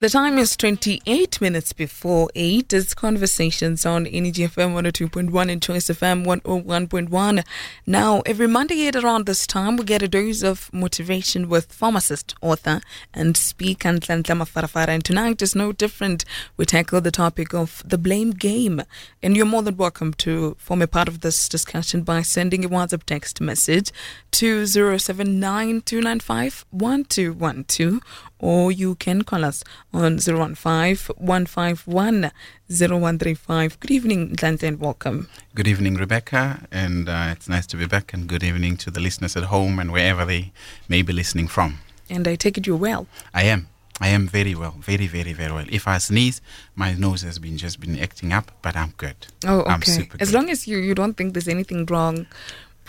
The time is 28 minutes before 8. It's conversations on Energy FM 102.1 and Choice FM 101.1. Now, every Monday at around this time, we get a dose of motivation with pharmacist, author, and speaker Nhlanhla Mafarafara. And tonight is no different. We tackle the topic of the blame game. And you're more than welcome to form a part of this discussion by sending a WhatsApp text message to 079 295 1212 or you can call us on 015 151 0135. Good evening, Nhlanhla, and welcome. Good evening, Rebecca, and uh, it's nice to be back. And good evening to the listeners at home and wherever they may be listening from. And I take it you're well. I am. I am very well, very, very, very well. If I sneeze, my nose has been just been acting up, but I'm good. Oh, okay. I'm super as good. long as you, you don't think there's anything wrong,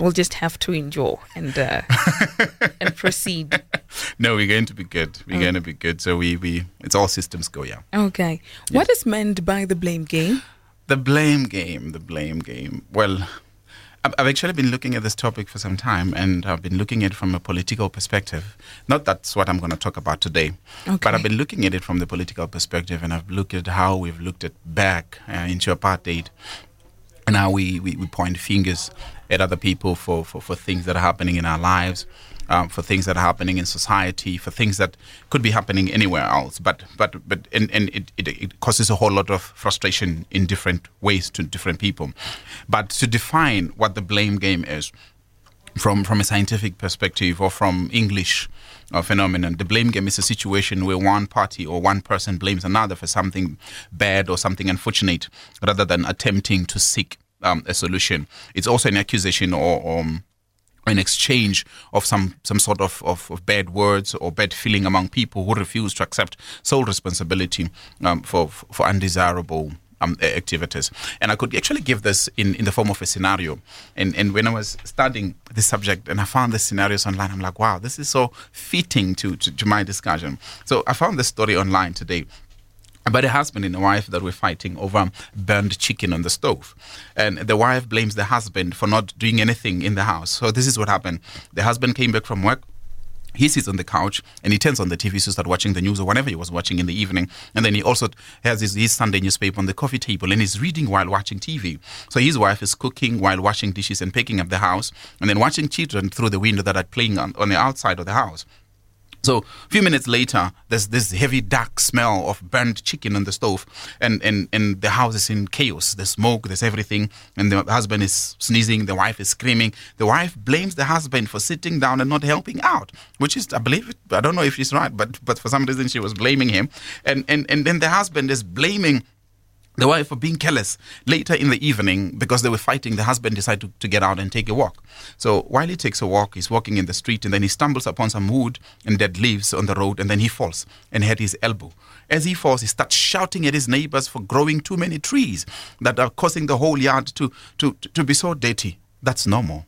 we'll just have to endure and uh, and proceed. no, we're going to be good. We're Oh. going to be good. So we, we, it's all systems go. Yeah. Okay. What is meant by the blame game? The blame game, the blame game. Well, I've I've actually been looking at this topic for some time, and I've been looking at it from a political perspective. Not that's what I'm going to talk about today, Okay. but I've been looking at it from the political perspective, and I've looked at how we've looked at back uh, into apartheid, and how we, we, we point fingers at other people for, for, for things that are happening in our lives, um, for things that are happening in society, for things that could be happening anywhere else. But but but and, and it, it, it causes a whole lot of frustration in different ways to different people. But to define what the blame game is, from from a scientific perspective or from English uh, phenomenon, the blame game is a situation where one party or one person blames another for something bad or something unfortunate, rather than attempting to seek um, a solution. It's also an accusation or. um, an exchange of some some sort of, of, of bad words or bad feeling among people who refuse to accept sole responsibility um, for for undesirable um, activities. And I could actually give this in, in the form of a scenario. And and when I was studying this subject and I found the scenarios online, I'm like, wow, this is so fitting to, to, to my discussion. So I found this story online today about a husband and wife that were fighting over burned chicken on the stove. And the wife blames the husband for not doing anything in the house. So this is what happened. The husband came back from work. He sits on the couch and he turns on the TV to start watching the news or whatever he was watching in the evening. And then he also has his, his Sunday newspaper on the coffee table and he's reading while watching TV. So his wife is cooking while washing dishes and picking up the house and then watching children through the window that are playing on, on the outside of the house. So a few minutes later, there's this heavy dark smell of burnt chicken on the stove, and, and, and the house is in chaos. There's smoke, there's everything, and the husband is sneezing, the wife is screaming. The wife blames the husband for sitting down and not helping out, which is, I believe, I don't know if she's right, but but for some reason she was blaming him, and and and then the husband is blaming the wife for being careless. Later in the evening, because they were fighting, the husband decided to, to get out and take a walk. So while he takes a walk, he's walking in the street and then he stumbles upon some wood and dead leaves on the road and then he falls and hit his elbow. As he falls, he starts shouting at his neighbors for growing too many trees that are causing the whole yard to, to, to be so dirty. That's normal.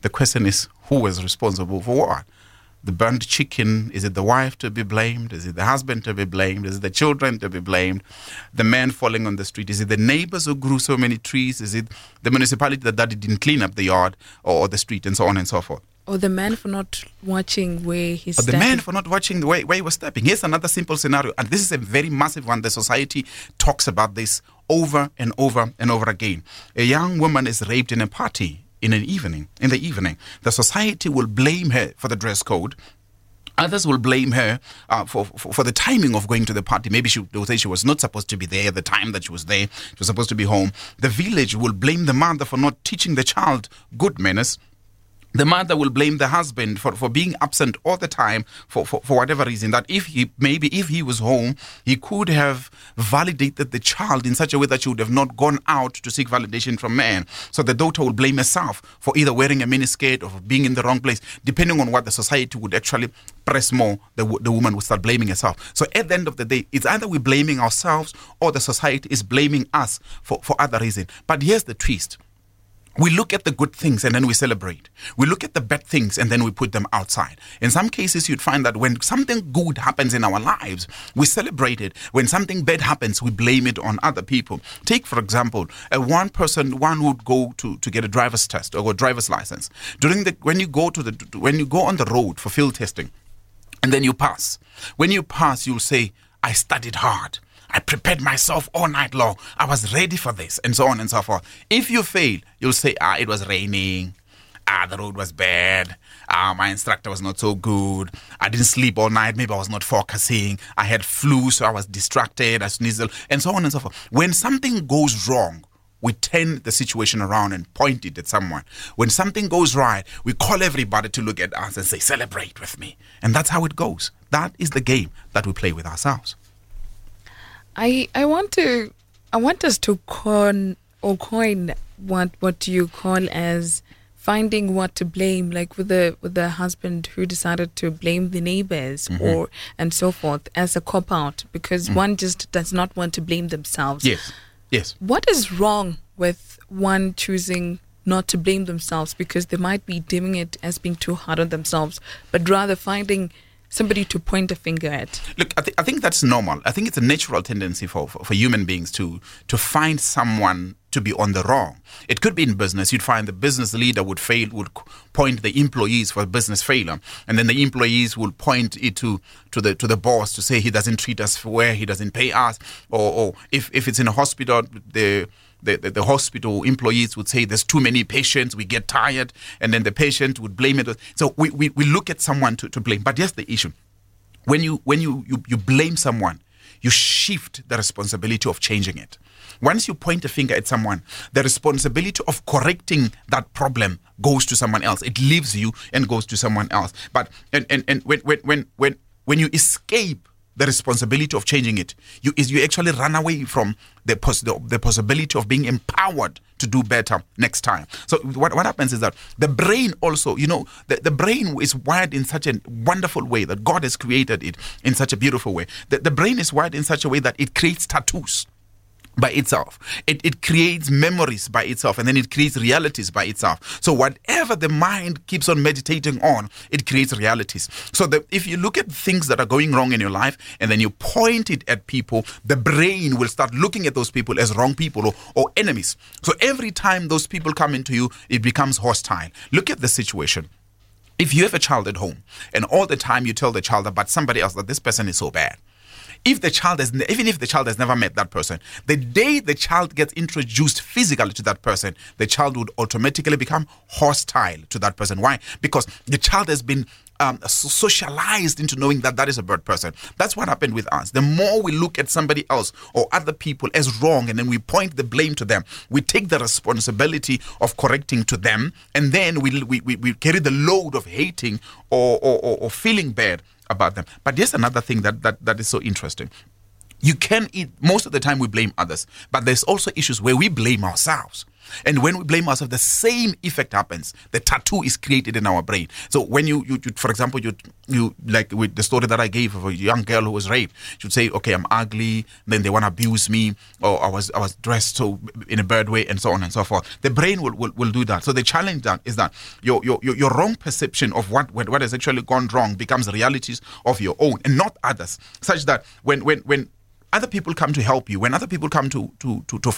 The question is who was responsible for what? The burnt chicken, is it the wife to be blamed? Is it the husband to be blamed? Is it the children to be blamed? The man falling on the street? Is it the neighbors who grew so many trees? Is it the municipality that, that didn't clean up the yard or, the street and so on and so forth? Or the man for not watching where he's Or the man for not watching the way, where he was stepping. Here's another simple scenario, and this is a very massive one. The society talks about this over and over and over again. A young woman is raped in a party in an evening. In the evening, the society will blame her for the dress code. Others will blame her uh, for, for for the timing of going to the party. Maybe she will say she was not supposed to be there at the time that she was there. She was supposed to be home. The village will blame the mother for not teaching the child good manners the mother will blame the husband for, for being absent all the time for, for, for whatever reason that if he maybe if he was home he could have validated the child in such a way that she would have not gone out to seek validation from men so the daughter will blame herself for either wearing a miniskirt or being in the wrong place depending on what the society would actually press more the, the woman will start blaming herself. So at the end of the day it's either we're blaming ourselves or the society is blaming us for, for other reason. But here's the twist we look at the good things and then we celebrate. We look at the bad things and then we put them outside. In some cases, you'd find that when something good happens in our lives, we celebrate it. When something bad happens, we blame it on other people. Take, for example, a one person, one would go to, to get a driver's test or a driver's license. During the when you go to the when you go on the road for field testing, and then you pass. When you pass, you'll say, I studied hard. I prepared myself all night long. I was ready for this, and so on and so forth. If you fail, you'll say, ah, it was raining. Ah, the road was bad. Ah, my instructor was not so good. I didn't sleep all night. Maybe I was not focusing. I had flu, so I was distracted. I sneezed, and so on and so forth. When something goes wrong, we turn the situation around and point it at someone. When something goes right, we call everybody to look at us and say, celebrate with me. And that's how it goes. That is the game that we play with ourselves. I I want to I want us to coin or coin what what you call as finding what to blame, like with the with the husband who decided to blame the neighbors Mm-hmm. or and so forth as a cop out because one just does not want to blame themselves. Yes. Yes. What is wrong with one choosing not to blame themselves because they might be deeming it as being too hard on themselves, but rather finding somebody to point a finger at? Look, I, th- I think that's normal. I think it's a natural tendency for, for, for human beings to to find someone to be on the wrong. It could be in business. You'd find the business leader would fail, would point the employees for business failure, and then the employees will point it to to the to the boss to say he doesn't treat us fair, he doesn't pay us, or, or if if it's in a hospital, the the, the, the hospital employees would say there's too many patients, we get tired, and then the patient would blame it. So we, we, we look at someone to, to blame. But here's the issue when you when you, you you blame someone you shift the responsibility of changing it once you point a finger at someone the responsibility of correcting that problem goes to someone else it leaves you and goes to someone else but and and, and when, when when when when you escape the responsibility of changing it. You is you actually run away from the, the the possibility of being empowered to do better next time. So what, what happens is that the brain also you know the, the brain is wired in such a wonderful way that god has created it in such a beautiful way. The, the brain is wired in such a way that it creates tattoos by itself. It, it creates memories by itself and then it creates realities by itself. So, whatever the mind keeps on meditating on, it creates realities. So, that if you look at things that are going wrong in your life and then you point it at people, the brain will start looking at those people as wrong people or, or enemies. So, every time those people come into you, it becomes hostile. Look at the situation. If you have a child at home and all the time you tell the child about somebody else that this person is so bad, if the child has even if the child has never met that person the day the child gets introduced physically to that person the child would automatically become hostile to that person. Why? Because the child has been um, socialized into knowing that that is a bad person. That's what happened with us. The more we look at somebody else or other people as wrong and then we point the blame to them we take the responsibility of correcting to them and then we, we, we, carry the load of hating or, or, or feeling bad about them. But here's another thing that, that, that is so interesting. You can eat, most of the time we blame others, but there's also issues where we blame ourselves. And when we blame ourselves, the same effect happens. The tattoo is created in our brain. So when you, you, you for example, you, you like with the story that I gave of a young girl who was raped, you'd say, okay, I'm ugly, then they want to abuse me, or I was I was dressed so in a bad way, and so on and so forth. The brain will, will, will do that. So the challenge is that your, your your wrong perception of what what has actually gone wrong becomes realities of your own and not others, such that when when when other people come to help you, when other people come to to to, to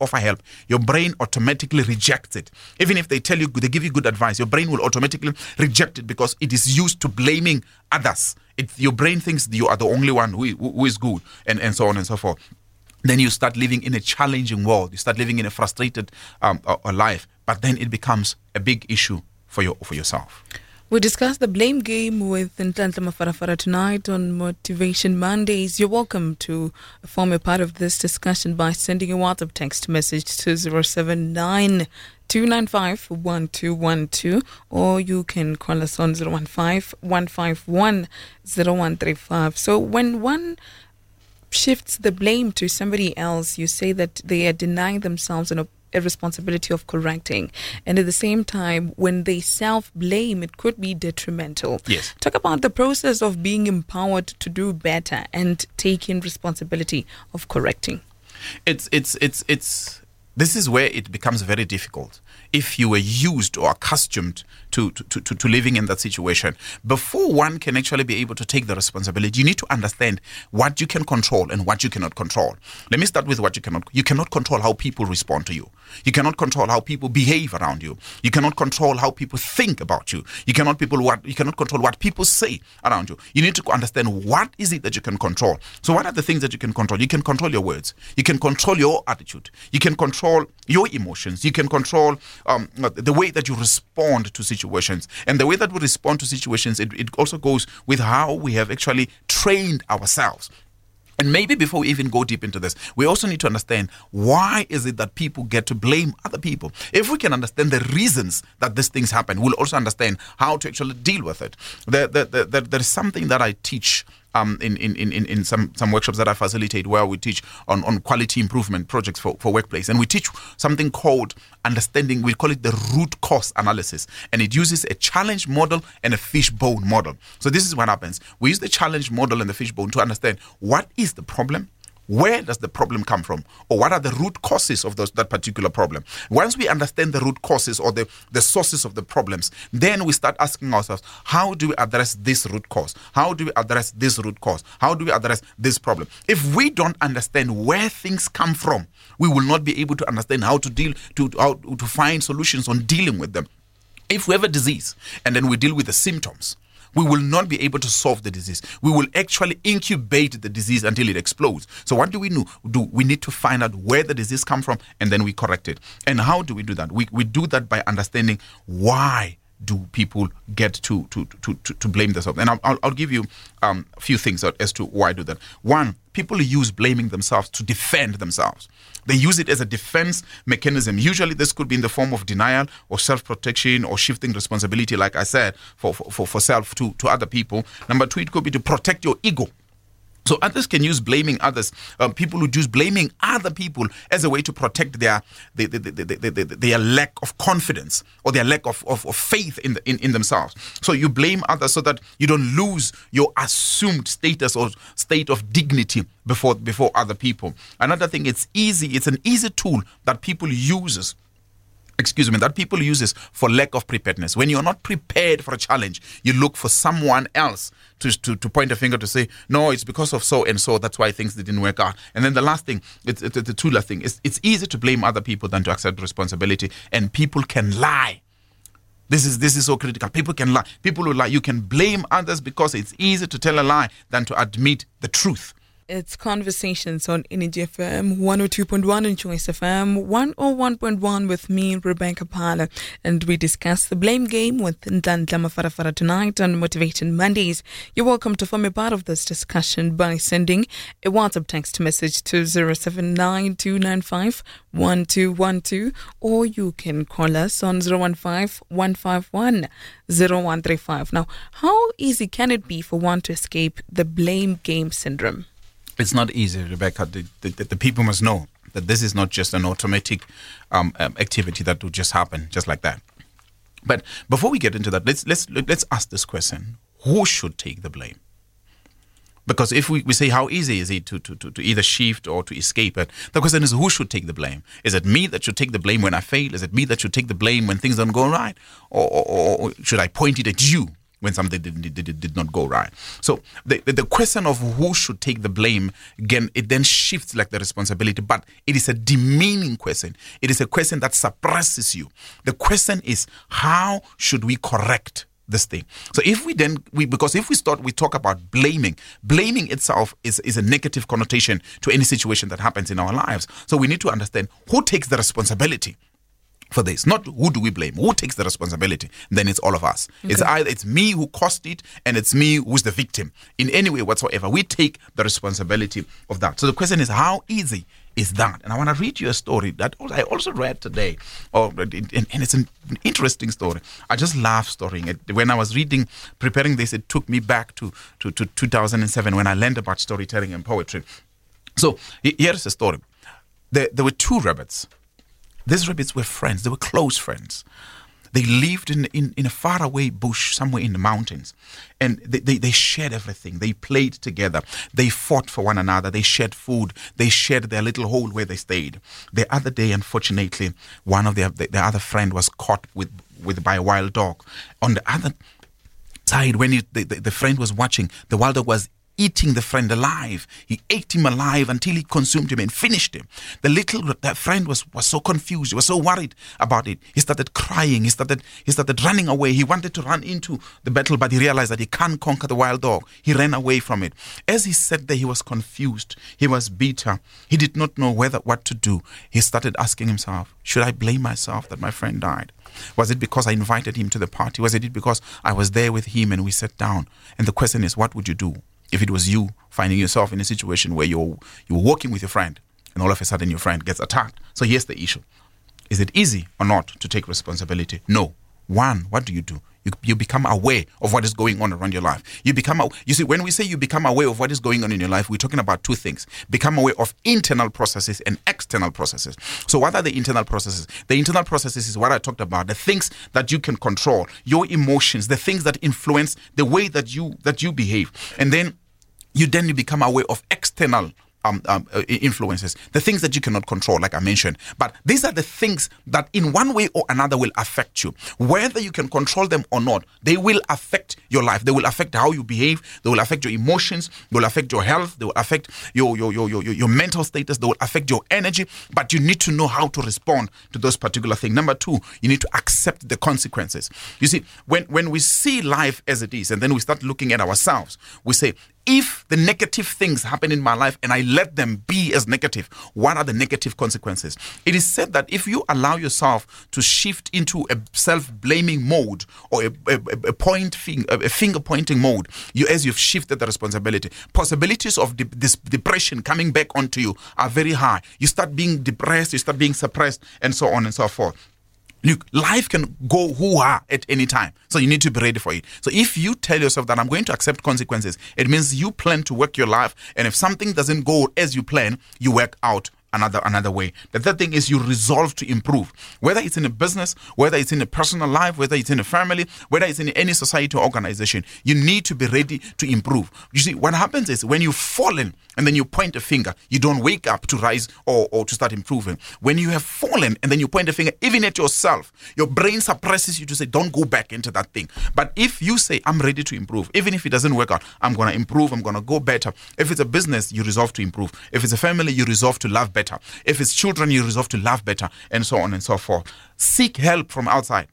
offer help, your brain automatically rejects it. Even if they tell you, they give you good advice, your brain will automatically reject it because it is used to blaming others. It, your brain thinks you are the only one who, who is good, and, and so on and so forth. Then you start living in a challenging world. You start living in a frustrated um, uh, uh, life, but then it becomes a big issue for your for yourself. We discussed the blame game with Nhlanhla Mafarafara tonight on Motivation Mondays. You're welcome to form a part of this discussion by sending a WhatsApp text message to 079 295 1212 or you can call us on 015 151 0135. So when one shifts the blame to somebody else, you say that they are denying themselves an, a responsibility of correcting. And at the same time, when they self blame, it could be detrimental. Yes. Talk about the process of being empowered to do better and taking responsibility of correcting. it's it's it's it's this is where it becomes very difficult if you were used or accustomed to, to, to, to, living in that situation. Before one can actually be able to take the responsibility, you need to understand what you can control and what you cannot control. Let me start with what you cannot. You cannot control how people respond to you. You cannot control how people behave around you. You cannot control how people think about you. You cannot people what you cannot control what people say around you. You need to understand what is it that you can control. So what are the things that you can control? You can control your words. You can control your attitude. You can control your emotions. You can control um, the way that you respond to situations. And the way that we respond to situations, it, it also goes with how we have actually trained ourselves. And maybe before we even go deep into this, we also need to understand why is it that people get to blame other people. If we can understand the reasons that these things happen, we'll also understand how to actually deal with it. There, there, there, there is something that I teach um, in, in, in, in some, some workshops that I facilitate where we teach on, on quality improvement projects for, for workplace. And we teach something called understanding, we call it the root cause analysis. And it uses a challenge model and a fishbone model. So this is what happens. We use the challenge model and the fishbone to understand what is the problem where does the problem come from? Or what are the root causes of those, that particular problem? Once we understand the root causes or the, the sources of the problems, then we start asking ourselves, how do we address this root cause? How do we address this root cause? How do we address this problem? If we don't understand where things come from, we will not be able to understand how to deal, to, how to find solutions on dealing with them. If we have a disease and then we deal with the symptoms, we will not be able to solve the disease. We will actually incubate the disease until it explodes. So what do we do? We need to find out where the disease come from and then we correct it. And how do we do that? We, we do that by understanding why do people get to to to to, to blame themselves? And I'll, I'll, give you um, a few things as to why I do that. One, people use blaming themselves to defend themselves. They use it as a defense mechanism. Usually, this could be in the form of denial or self protection or shifting responsibility, like I said, for, for, for self to, to other people. Number two, it could be to protect your ego. So others can use blaming others. Um, people who use blaming other people as a way to protect their their, their, their, their lack of confidence or their lack of, of, of faith in, the, in, in themselves. So you blame others so that you don't lose your assumed status or state of dignity before before other people. Another thing, it's easy. It's an easy tool that people uses excuse me, that people use this for lack of preparedness. When you're not prepared for a challenge, you look for someone else to, to, to point a finger to say, no, it's because of so and so. That's why things didn't work out. And then the last thing, it's, it's the two last thing, is it's easier to blame other people than to accept responsibility. And people can lie. This is this is so critical. People can lie. People who lie. You can blame others because it's easier to tell a lie than to admit the truth. It's conversations on Energy FM 102.1 and Choice FM 101.1 with me, Rebecca Pala. And we discuss the blame game with Nhlanhla Mafarafara tonight on Motivation Mondays. You're welcome to form a part of this discussion by sending a WhatsApp text message to 0792951212 or you can call us on 015-151-0135. Now, how easy can it be for one to escape the blame game syndrome? It's not easy, Rebecca. The, the, the, people must know that this is not just an automatic um, um, activity that will just happen just like that. But before we get into that, let's let's let's ask this question: Who should take the blame? Because if we, we say how easy is it to, to, to, to either shift or to escape it, the question is who should take the blame? Is it me that should take the blame when I fail? Is it me that should take the blame when things don't go right? Or, or, or should I point it at you when something did, did, did, not go right. So the, the, the question of who should take the blame, again, it then shifts like the responsibility, but it is a demeaning question. It is a question that suppresses you. The question is, how should we correct this thing. So if we then we because if we start we talk about blaming, blaming itself is, is a negative connotation to any situation that happens in our lives. So we need to understand who takes the responsibility for this. Not who do we blame? Who takes the responsibility? Then it's all of us. Okay. It's either it's me who caused it and it's me who's the victim. In any way whatsoever, we take the responsibility of that. So the question is, how easy is that? And I want to read you a story that I also read today, or oh, and it's an interesting story. I just love story. When I was reading, preparing this, it took me back to, to, to 2007 when I learned about storytelling and poetry. So here's the story. There, there were two rabbits these rabbits were friends, they were close friends. They lived in, in, in a faraway bush somewhere in the mountains. And they, they, they shared everything. They played together. They fought for one another. They shared food. They shared their little hole where they stayed. The other day, unfortunately, one of their, the, the other friend was caught with, with by a wild dog. On the other side, when he, the, the, the friend was watching, the wild dog was eating the friend alive. He ate him alive until he consumed him and finished him. The little that friend was, was so confused. He was so worried about it. He started crying. He started he started running away. He wanted to run into the battle, but he realized that he can't conquer the wild dog. He ran away from it. As he sat there, he was confused. He was bitter. He did not know whether what to do. He started asking himself, should I blame myself that my friend died? Was it because I invited him to the party? Was it because I was there with him and we sat down? And the question is, what would you do if it was you finding yourself in a situation where you're you're walking with your friend and all of a sudden your friend gets attacked. So here's the issue. Is it easy or not to take responsibility? No. One, what do you do? You, you become aware of what is going on around your life. You become, you see, when we say you become aware of what is going on in your life, we're talking about two things. Become aware of internal processes and external processes. So what are the internal processes? The internal processes is what I talked about, the things that you can control, your emotions, the things that influence the way that you, that you behave. And then you then you become aware of external um, um, uh, influences, the things that you cannot control, like I mentioned. But these are the things that, in one way or another, will affect you. Whether you can control them or not, they will affect your life. They will affect how you behave. They will affect your emotions. They will affect your health. They will affect your your your your, your mental status. They will affect your energy. But you need to know how to respond to those particular things. Number two, you need to accept the consequences. You see, when when we see life as it is, and then we start looking at ourselves, we say, if the negative things happen in my life and I let them be as negative, what are the negative consequences? It is said that if you allow yourself to shift into a self-blaming mode or a, a, a point a finger pointing mode, you as you've shifted the responsibility, possibilities of de- this depression coming back onto you are very high. You start being depressed, you start being suppressed, and so on and so forth. Look, life can go ha at any time. So you need to be ready for it. So if you tell yourself that I'm going to accept consequences, it means you plan to work your life. And if something doesn't go as you plan, you work out another another way. The third thing is you resolve to improve. Whether it's in a business, whether it's in a personal life, whether it's in a family, whether it's in any society or organization, you need to be ready to improve. You see, what happens is when you've fallen and then you point a finger, you don't wake up to rise or, or to start improving. When you have fallen and then you point a finger, even at yourself, your brain suppresses you to say, don't go back into that thing. But if you say, I'm ready to improve, even if it doesn't work out, I'm to improve, I'm to go better. If it's a business, you resolve to improve. If it's a family, you resolve to love better. If it's children, you resolve to love better, and so on and so forth. Seek help from outside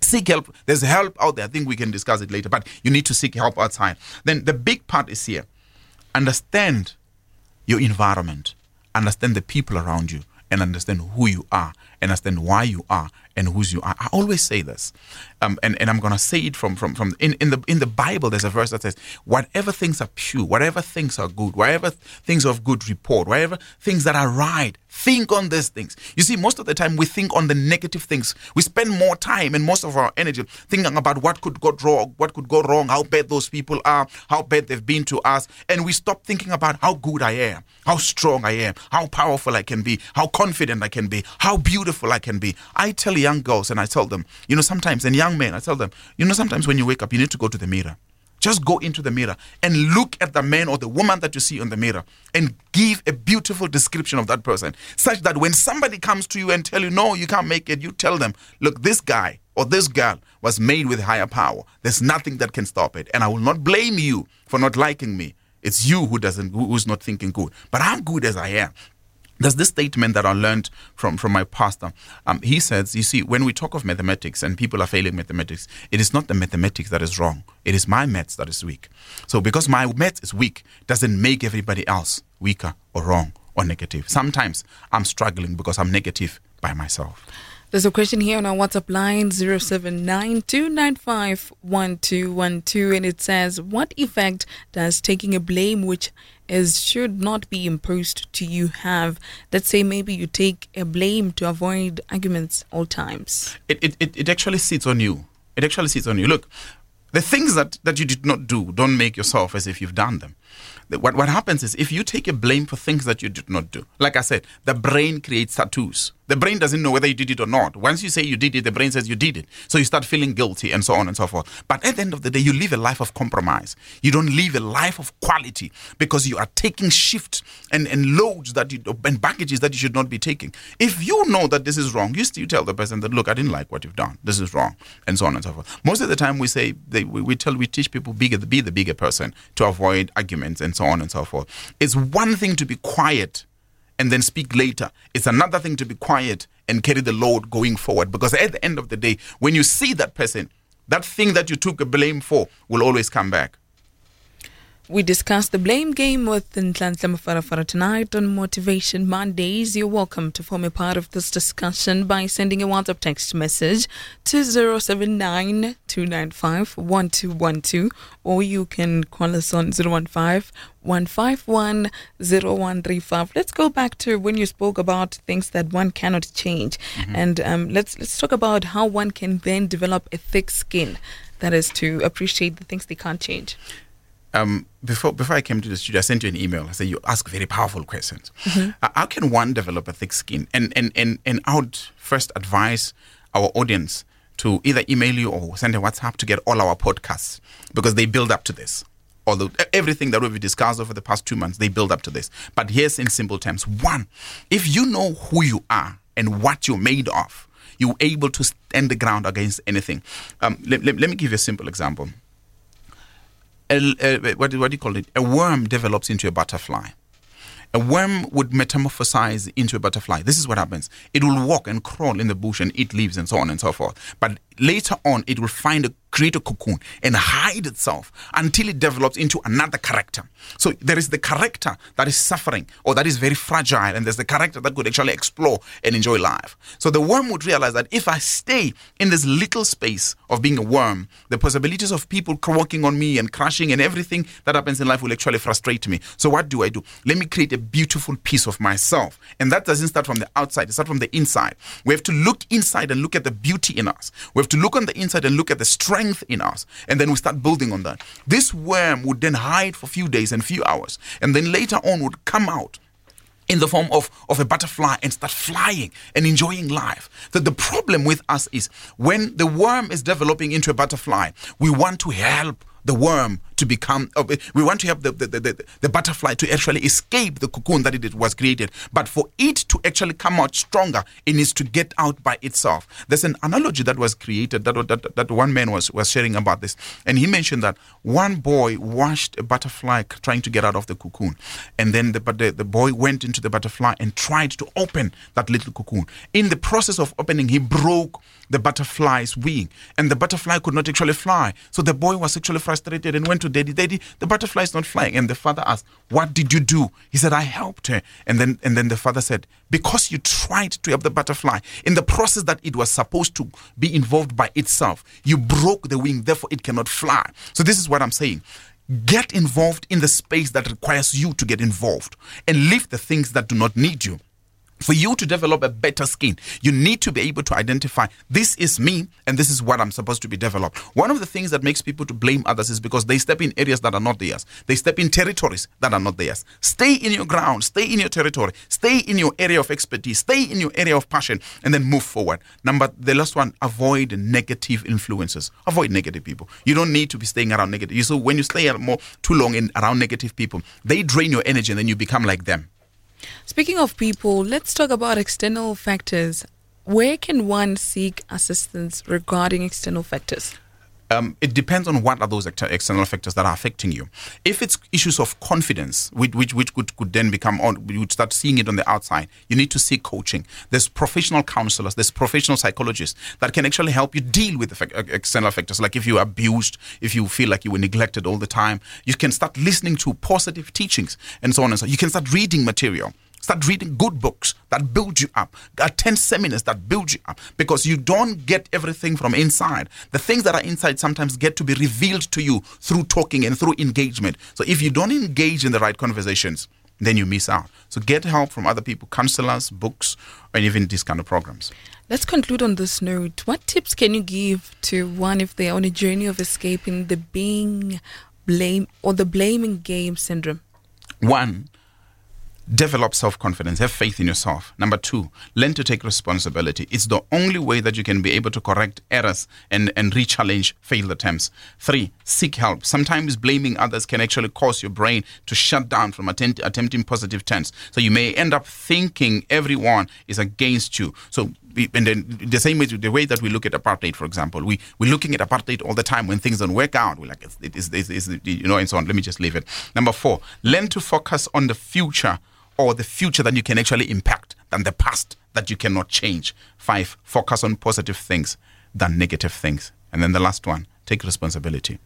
seek help. There's help out there. I think we can discuss it later, but you need to seek help outside. Then the big part is here understand your environment, understand the people around you, and understand who you are, and understand why you are, and whose you are. I always say this, um, and, and I'm going to say it from from from in, in the in the Bible. There's a verse that says, "Whatever things are pure, whatever things are good, whatever things of good report, whatever things that are right, think on these things." You see, most of the time we think on the negative things. We spend more time and most of our energy thinking about what could go wrong, what could go wrong, how bad those people are, how bad they've been to us, and we stop thinking about how good I am, how strong I am, how powerful I can be, how confident I can be, how beautiful I can be. I tell young girls and I tell them, you know, sometimes, and young men, I tell them, you know, sometimes when you wake up, you need to go to the mirror. Just go into the mirror and look at the man or the woman that you see on the mirror and give a beautiful description of that person, such that when somebody comes to you and tell you, no, you can't make it, you tell them, look, this guy or this girl was made with higher power. There's nothing that can stop it. And I will not blame you for not liking me. It's you who doesn't, who's not thinking good. But I'm good as I am. There's this statement that I learned from, from my pastor. Um, he says, You see, when we talk of mathematics and people are failing mathematics, it is not the mathematics that is wrong. It is my maths that is weak. So, because my maths is weak, doesn't make everybody else weaker or wrong or negative. Sometimes I'm struggling because I'm negative by myself. There's a question here on our WhatsApp line 0792951212 and it says what effect does taking a blame which is should not be imposed to you have let's say maybe you take a blame to avoid arguments all times It, it, it, it actually sits on you. It actually sits on you. Look, the things that, that you did not do, don't make yourself as if you've done them. The- What, what happens is if you take a blame for things that you did not do, like I said, the brain creates tattoos. The brain doesn't know whether you did it or not. Once you say you did it, the brain says you did it. So you start feeling guilty and so on and so forth. But at the end of the day, you live a life of compromise. You don't live a life of quality because you are taking shifts and, and loads that you, and baggages that you should not be taking. If you know that this is wrong, you still tell the person that, look, I didn't like what you've done. This is wrong. And so on and so forth. Most of the time we say, they, we, we tell, we teach people bigger, be the bigger person to avoid arguments and so on and so forth. It's one thing to be quiet and then speak later. It's another thing to be quiet and carry the load going forward. Because at the end of the day, when you see that person, that thing that you took a blame for will always come back. We discussed the blame game with Nhlanhla Mafarafara tonight on Motivation Mondays. You're welcome to form a part of this discussion by sending a WhatsApp text message to 079 295 1212 or you can call us on 015 151 0135. Let's go back to when you spoke about things that one cannot change. And um, let's, let's talk about how one can then develop a thick skin. That is to appreciate the things they can't change. Um, before before I came to the studio, I sent you an email. I said you ask very powerful questions. Uh, how can one develop a thick skin? And and and and I would first advise our audience to either email you or send a WhatsApp to get all our podcasts because they build up to this. Although everything that we've discussed over the past two months, they build up to this. But here's in simple terms: one, if you know who you are and what you're made of, you're able to stand the ground against anything. Um, let, let, let me give you a simple example a, a, what, what do you call it? A worm develops into a butterfly. A worm would metamorphosize into a butterfly. This is what happens. It will walk and crawl in the bush and eat leaves and so on and so forth. But later on, it will find a create a cocoon and hide itself until it develops into another character. So there is the character that is suffering or that is very fragile, and there's the character that could actually explore and enjoy life. So the worm would realize that if I stay in this little space of being a worm, the possibilities of people walking on me and crashing and everything that happens in life will actually frustrate me. So what do I do? Let me create a beautiful piece of myself. And that doesn't start from the outside, it starts from the inside. We have to look inside and look at the beauty in us. We have to look on the inside and look at the strength in us. And then we start building on that. This worm would then hide for a few days and few hours. And then later on would come out in the form of, of a butterfly and start flying and enjoying life. That the problem with us is when the worm is developing into a butterfly, we want to help the worm to become, uh, we want to help the, the, the, the, butterfly to actually escape the cocoon that it was created. But for it to actually come out stronger, it needs to get out by itself. There's an analogy that was created that, that, that one man was, was sharing about this. And he mentioned that one boy watched a butterfly trying to get out of the cocoon. And then the, the, the boy went into the butterfly and tried to open that little cocoon. In the process of opening, he broke the butterfly's wing. And the butterfly could not actually fly. So the boy was actually frustrated and went to daddy. Daddy, the butterfly is not flying. And the father asked, What did you do? He said, I helped her. And then and then the father said, Because you tried to help the butterfly in the process that it was supposed to be involved by itself, you broke the wing, therefore it cannot fly. So this is what I'm saying. Get involved in the space that requires you to get involved and leave the things that do not need you for you to develop a better skin, you need to be able to identify this is me and this is what I'm supposed to be developed. One of the things that makes people to blame others is because they step in areas that are not theirs. They step in territories that are not theirs. Stay in your ground, stay in your territory, stay in your area of expertise, stay in your area of passion, and then move forward. Number the last one, avoid negative influences. Avoid negative people. You don't need to be staying around negative. You so when you stay more too long in around negative people, they drain your energy and then you become like them. Speaking of people, let's talk about external factors. Where can one seek assistance regarding external factors? Um, it depends on what are those external factors that are affecting you. If it's issues of confidence, which which, which could, could then become on, you would start seeing it on the outside. You need to seek coaching. There's professional counselors, there's professional psychologists that can actually help you deal with the fac- external factors. Like if you're abused, if you feel like you were neglected all the time, you can start listening to positive teachings and so on and so. You can start reading material. Start reading good books that build you up. Attend seminars that build you up because you don't get everything from inside. The things that are inside sometimes get to be revealed to you through talking and through engagement. So if you don't engage in the right conversations, then you miss out. So get help from other people, counselors, books, and even these kind of programs. Let's conclude on this note. What tips can you give to one if they're on a journey of escaping the being blame or the blaming game syndrome? One, develop self confidence, have faith in yourself. Number two, learn to take responsibility. It's the only way that you can be able to correct errors and, and re challenge failed attempts. Three, seek help. Sometimes blaming others can actually cause your brain to shut down from attempt, attempting positive tense. So you may end up thinking everyone is against you. So and then the same way the way that we look at apartheid, for example, we we're looking at apartheid all the time when things don't work out. We're like, it's, it is, you know, and so on. Let me just leave it. Number four, learn to focus on the future or the future that you can actually impact than the past that you cannot change. Five, focus on positive things than negative things. And then the last one, take responsibility.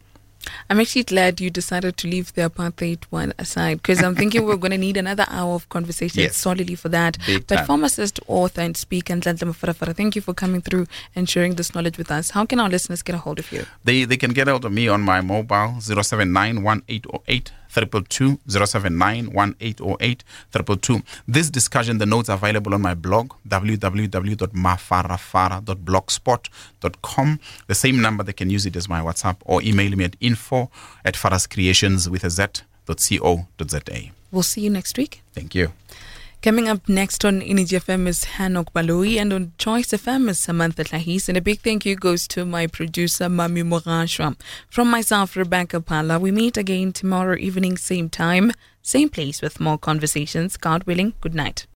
I'm actually glad you decided to leave the apartheid one aside because I'm thinking we're going to need another hour of conversation Yes. solidly for that. Big but time. pharmacist, author, and speaker, Nhlanhla Mafarafara, thank you for coming through and sharing this knowledge with us. How can our listeners get a hold of you? They they can get hold of me on my mobile 079 1808 322 079 1808 322. This discussion, the notes are available on my blog www.mafarafara.blogspot.com. The same number they can use it as my WhatsApp or email me at info at farascreations with a z.co.za. We'll see you next week. Thank you. Coming up next on Energy FM is Hanok Baloi and on Choice FM is Samantha Tlahis. And a big thank you goes to my producer, Mami Morashwa. From myself, Rebecca Pala, we meet again tomorrow evening, same time, same place with more conversations. God willing, good night.